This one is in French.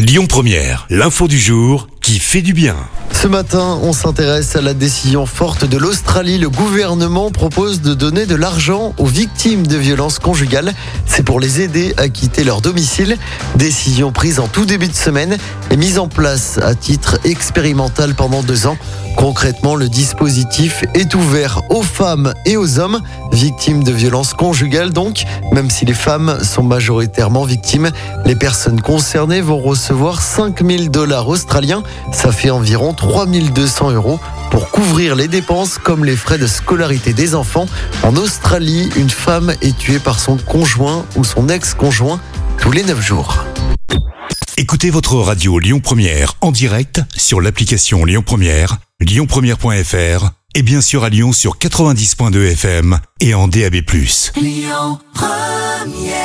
Lyon Première, l'info du jour qui fait du bien. Ce matin, on s'intéresse à la décision forte de l'Australie. Le gouvernement propose de donner de l'argent aux victimes de violences conjugales. C'est pour les aider à quitter leur domicile. Décision prise en tout début de semaine et mise en place à titre expérimental pendant deux ans. Concrètement, le dispositif est ouvert aux femmes et aux hommes victimes de violences conjugales. Donc, même si les femmes sont majoritairement victimes, les personnes concernées vont recevoir 5000 dollars australiens. Ça fait environ 3200 euros pour couvrir les dépenses comme les frais de scolarité des enfants. En Australie, une femme est tuée par son conjoint ou son ex-conjoint tous les 9 jours. Écoutez votre radio Lyon Première en direct sur l'application Lyon Première, lyonpremière.fr et bien sûr à Lyon sur 90.2 FM et en DAB+. Lyon Première